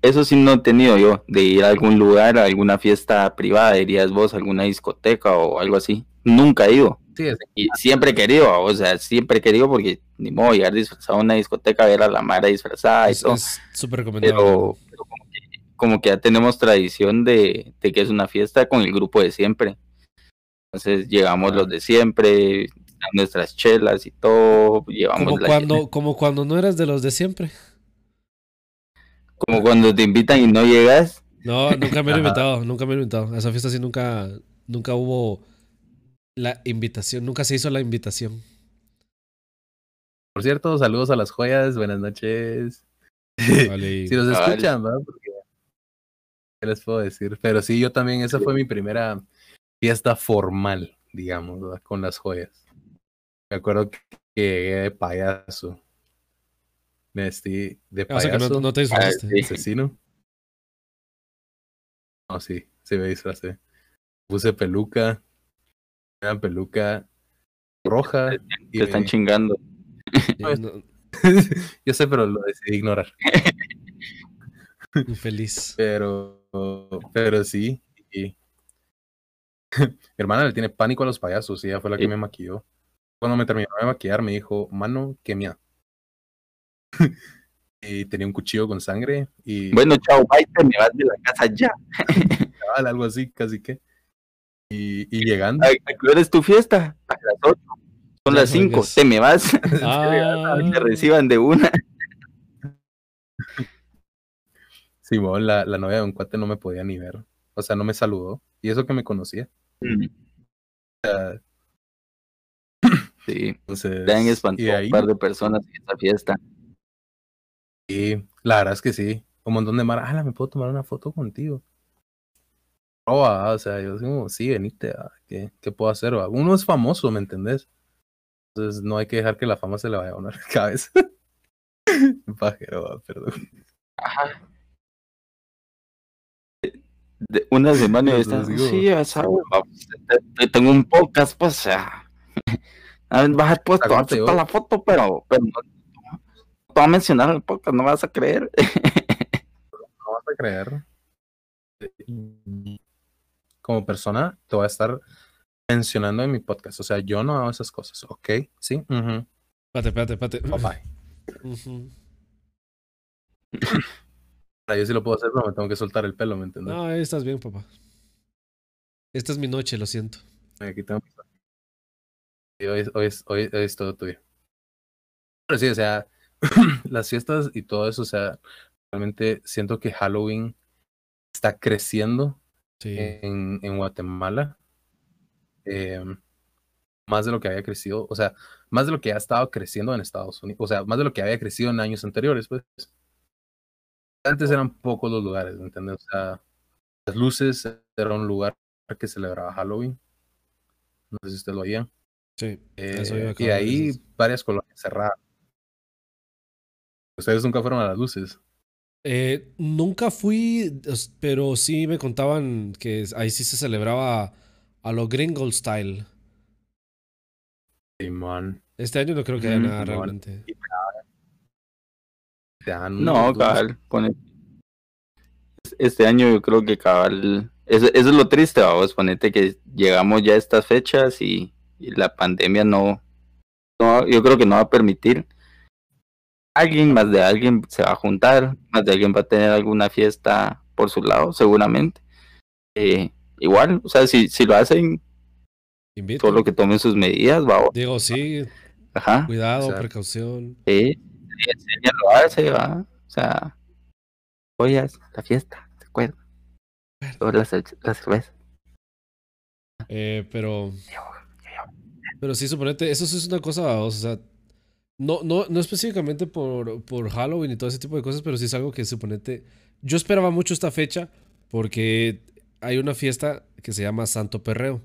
Eso sí no he tenido yo, de ir a algún lugar, a alguna fiesta privada, dirías vos, alguna discoteca o algo así. Nunca he ido. sí, Y siempre he querido, o sea, siempre he querido porque ni modo llegar disfrazado a una discoteca, ver a la Mara disfrazada y todo. es súper recomendable. Pero, pero como, que, como que ya tenemos tradición de, de que es una fiesta con el grupo de siempre. Entonces llegamos Ah. los de siempre, nuestras chelas y todo, llevamos Como la cuando, como cuando no eras de los de siempre. Como cuando te invitan y no llegas. No, nunca me Ajá. invitado, nunca me han invitado. A esa fiesta sí nunca, nunca hubo la invitación, nunca se hizo la invitación. Por cierto, saludos a las joyas, buenas noches. Vale. Si nos Vale. escuchan, ¿verdad? Porque, ¿qué les puedo decir? Pero sí, yo también, esa fue mi primera fiesta formal, digamos, ¿verdad? con las joyas. Me acuerdo que llegué de payaso. Me vestí de O sea que payaso, no, no te disfrazaste. Ah, sí. asesino. No, sí, sí me disfracé. Puse peluca, una peluca roja. y Te están me- chingando. No, yo sé, pero lo decidí ignorar. infeliz. Pero, pero sí. y- Mi hermana le tiene pánico a los payasos y ella fue la que Sí. me maquilló. Cuando me terminó de maquillar me dijo, mano, qué miedo. y tenía un cuchillo con sangre y Bueno, chao, bye, te me vas de la casa ya. algo así, casi que. Y, y llegando. ¿A, qué hora es tu fiesta? A las 8. Son las 5. Te me vas. Ah. te reciban de una. Simón, la, la novia de un cuate no me podía ni ver. O sea, no me saludó. Y eso que me conocía. Mm. Sí. Entonces, Te han espantado un par de personas en esta fiesta. Sí, la verdad es que sí. Un montón de mar, ah, me puedo tomar una foto contigo. o sea, yo digo, sí, venite, ah, ¿qué, ¿qué, puedo hacer? Uno es famoso, ¿me entendés? Entonces no hay que dejar que la fama se le vaya a una cabeza. Pajero, perdón. Ajá una semana y estás, sí, ya sabes, tengo un podcast, pues, sea, vas a puesto toda la foto, pero, pero no, te va a mencionar el podcast, no vas a creer. no vas a creer. Como persona, te voy a estar mencionando en mi podcast. O sea, yo no hago esas cosas, ¿ok? Sí. Uh Espérate, espérate, espérate. Bye bye. Yo sí lo puedo hacer, pero me tengo que soltar el pelo, ¿me entiendes? No, estás bien, papá. Esta es mi noche, lo siento. Aquí tengo... hoy, hoy, hoy, es todo tuyo. Pero sí, o sea, las fiestas y todo eso, o sea, realmente siento que Halloween está creciendo en, en, Guatemala. Em, más de lo que había crecido, o sea, más de lo que ha estado creciendo en Estados Unidos, o sea, más de lo que había crecido en años anteriores, pues antes eran pocos los lugares, ¿me entiendes? O sea, las luces era un lugar que celebraba Halloween. No sé si usted lo oía. Sí. Eh, y ahí varias colonias cerradas. ¿Ustedes nunca fueron a las luces? Eh, nunca fui, pero sí me contaban que ahí sí se celebraba a lo gringo style. Sí, man. Este año no creo que haya nada realmente. No, cabal, Este año yo creo que cabal. Eso, es lo triste, vamos, ponete que llegamos ya a estas fechas y, la pandemia no, no. Yo creo que no va a permitir. Alguien más de alguien se va a juntar, más de alguien va a tener alguna fiesta por su lado, seguramente. Eh, igual, o sea, si, si lo hacen, Invito. lo que tomen sus medidas, va. Digo, sí. Ajá. Cuidado, precaución. Sí ella lo hace, ¿va? O sea, ollas, la fiesta, ¿te acuerdas? Sobre la, la cerveza. Eh, pero. Pero sí, suponete, eso es una cosa, o sea, no, no, no específicamente por, por Halloween y todo ese tipo de cosas, pero sí es algo que suponete. Yo esperaba mucho esta fecha porque hay una fiesta que se llama Santo Perreo.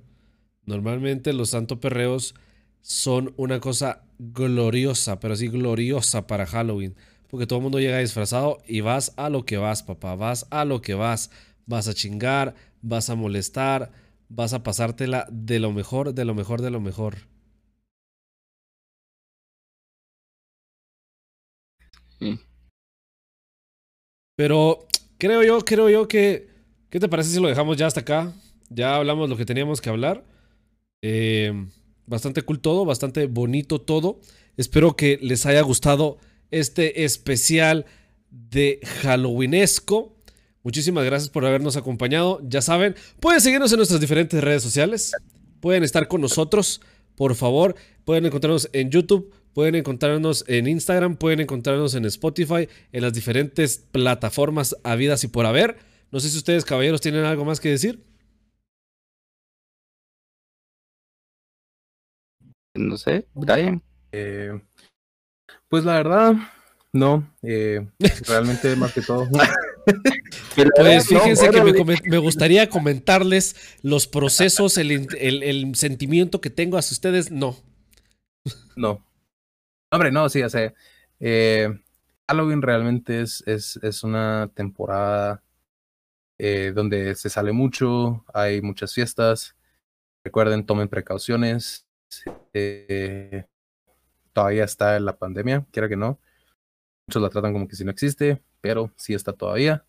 Normalmente los Santo Perreos son una cosa gloriosa, pero sí gloriosa para Halloween. Porque todo el mundo llega disfrazado y vas a lo que vas, papá. Vas a lo que vas. Vas a chingar, vas a molestar, vas a pasártela de lo mejor, de lo mejor, de lo mejor. Pero creo yo, creo yo que... ¿Qué te parece si lo dejamos ya hasta acá? Ya hablamos lo que teníamos que hablar. Eh, Bastante cool todo, bastante bonito todo. Espero que les haya gustado este especial de Halloweenesco. Muchísimas gracias por habernos acompañado. Ya saben, pueden seguirnos en nuestras diferentes redes sociales. Pueden estar con nosotros, por favor. Pueden encontrarnos en YouTube, pueden encontrarnos en Instagram, pueden encontrarnos en Spotify, en las diferentes plataformas habidas y por haber. No sé si ustedes, caballeros, tienen algo más que decir. No sé, Brian. Eh, pues la verdad, no. Eh, realmente más que todo. pues fíjense que me, gustaría comentarles los procesos, el, sentimiento que tengo hacia ustedes. No. No. Hombre, no, sí, o sea, eh, Halloween realmente es, es, es una temporada donde se sale mucho, hay muchas fiestas. Recuerden, tomen precauciones. Eh, todavía está la pandemia, quiera que no. Muchos la tratan como que si no existe, pero sí está todavía.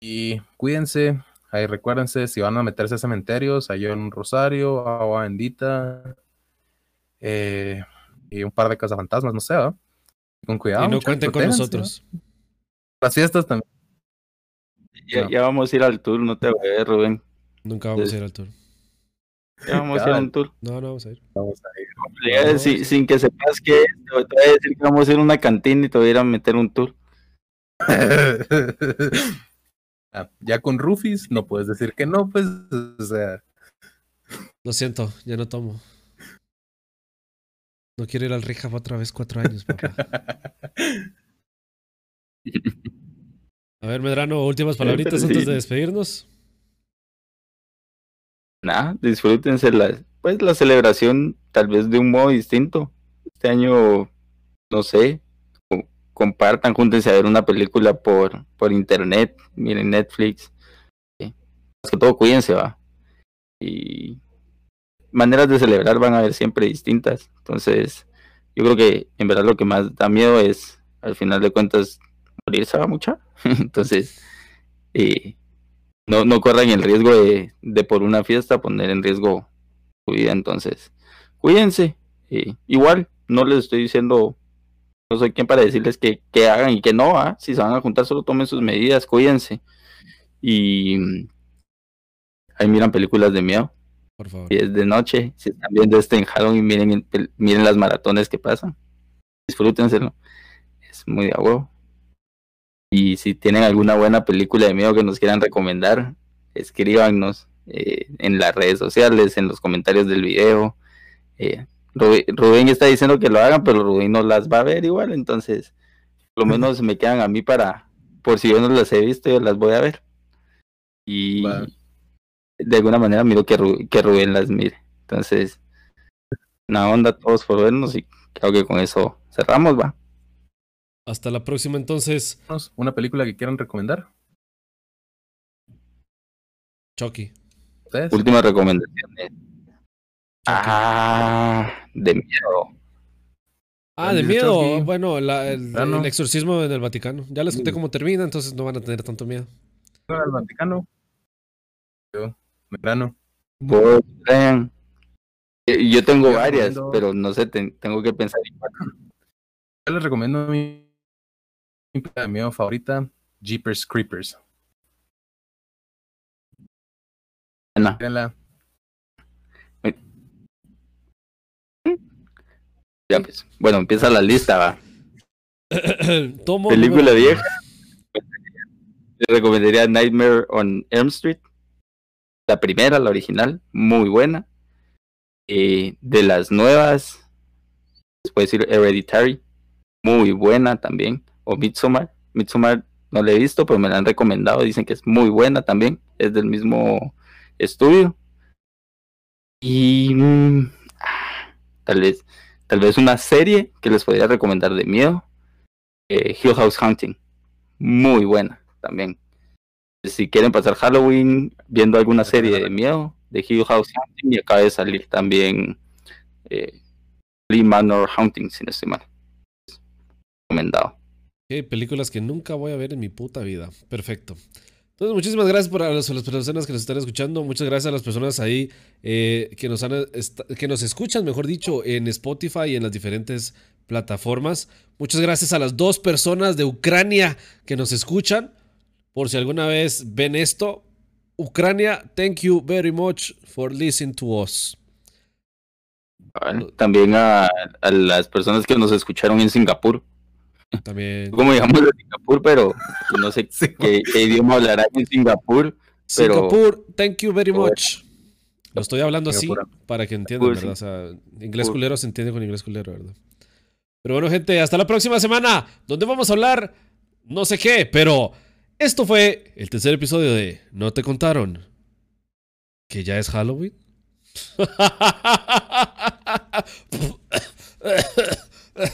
Y cuídense, ahí recuérdense, si van a meterse a cementerios, hay un rosario, agua bendita, eh, y un par de casas fantasmas, no sé, con cuidado. Y no cuenten con nosotros. Las fiestas también. Ya, vamos a ir al tour, no te voy a ver, Rubén. Nunca vamos a ir al tour. vamos a ir a un tour. No, no vamos a ir. Vamos a ir. sin que sepas que te voy a decir que vamos a ir a una cantina y te voy a ir a meter un tour. Ah, ya con Rufis no puedes decir que no, pues, o sea. Lo siento, ya no tomo. No quiero ir al Rehab otra vez cuatro años, papá. A ver, Medrano, últimas palabritas antes de despedirnos. Nada, disfrútense la, pues la celebración tal vez de un modo distinto. Este año, no sé, compartan, júntense a ver una película por, por internet, miren Netflix. Más que todo, cuídense, va. Y maneras de celebrar van a haber siempre distintas. Entonces, yo creo que en verdad lo que más da miedo es, al final de cuentas, morirse va mucha. Entonces, eh, no, no corran el riesgo de, de, por una fiesta poner en riesgo su vida. Entonces, cuídense. Eh, igual, no les estoy diciendo no soy quien para decirles que, hagan y que no, ¿ah? si se van a juntar solo tomen sus medidas, cuídense. Y ahí miran películas de miedo. Por favor. Si es de noche, si están viendo este en Halloween, miren, miren las maratones que pasan. Disfrútenselo. Es muy de huevo. Y si tienen alguna buena película de miedo que nos quieran recomendar, escríbanos eh, en las redes sociales, en los comentarios del video. Eh, Rubén está diciendo que lo hagan, pero Rubén no las va a ver igual, entonces por lo menos me quedan a mí para, por si yo no las he visto, yo las voy a ver. Y de alguna manera miro que, que Rubén las mire. Entonces, una onda todos por vernos y creo que con eso cerramos, va. Hasta la próxima entonces. ¿Una película que quieran recomendar? Chucky. Última recomendación. Ah, de miedo. Ah, de miedo. Bueno, el, exorcismo en el Vaticano. Ya les conté cómo termina, entonces no van a tener tanto miedo. El Vaticano. Yo, verano. Yo tengo varias, pero no sé, tengo que pensar. Yo les recomiendo mi, mi miedo favorita, Jeepers Creepers. No. Ya pues. Bueno, empieza la lista, va. Película vieja. Le recomendaría Nightmare on Elm Street. La primera, la original, muy buena. Eh, de las nuevas, puede decir Hereditary, muy buena también. O Midsommar. Midsommar no la he visto, pero me la han recomendado. Dicen que es muy buena también. Es del mismo estudio. Y mm, ah, tal vez tal vez una serie que les podría recomendar de miedo. Eh, Hill House Hunting. Muy buena también. Si quieren pasar Halloween viendo alguna serie de miedo de Hill House Hunting y acaba de salir también eh, Lee Manor Hunting, sin no mal. Recomendado. películas que nunca voy a ver en mi puta vida. Perfecto. Entonces, muchísimas gracias por a las, personas que nos están escuchando. Muchas gracias a las personas ahí eh, que, nos han, que nos escuchan, mejor dicho, en Spotify y en las diferentes plataformas. Muchas gracias a las dos personas de Ucrania que nos escuchan. Por si alguna vez ven esto, Ucrania, thank you very much for listening to us. también a, a las personas que nos escucharon en Singapur. También. Como digamos de Singapur, pero no sé qué, idioma hablará en Singapur. Singapur, thank you very much. Lo estoy hablando así para que entiendan, ¿verdad? O sea, inglés culero se entiende con inglés culero, ¿verdad? Pero bueno, gente, hasta la próxima semana, donde vamos a hablar no sé qué, pero esto fue el tercer episodio de No te contaron que ya es Halloween.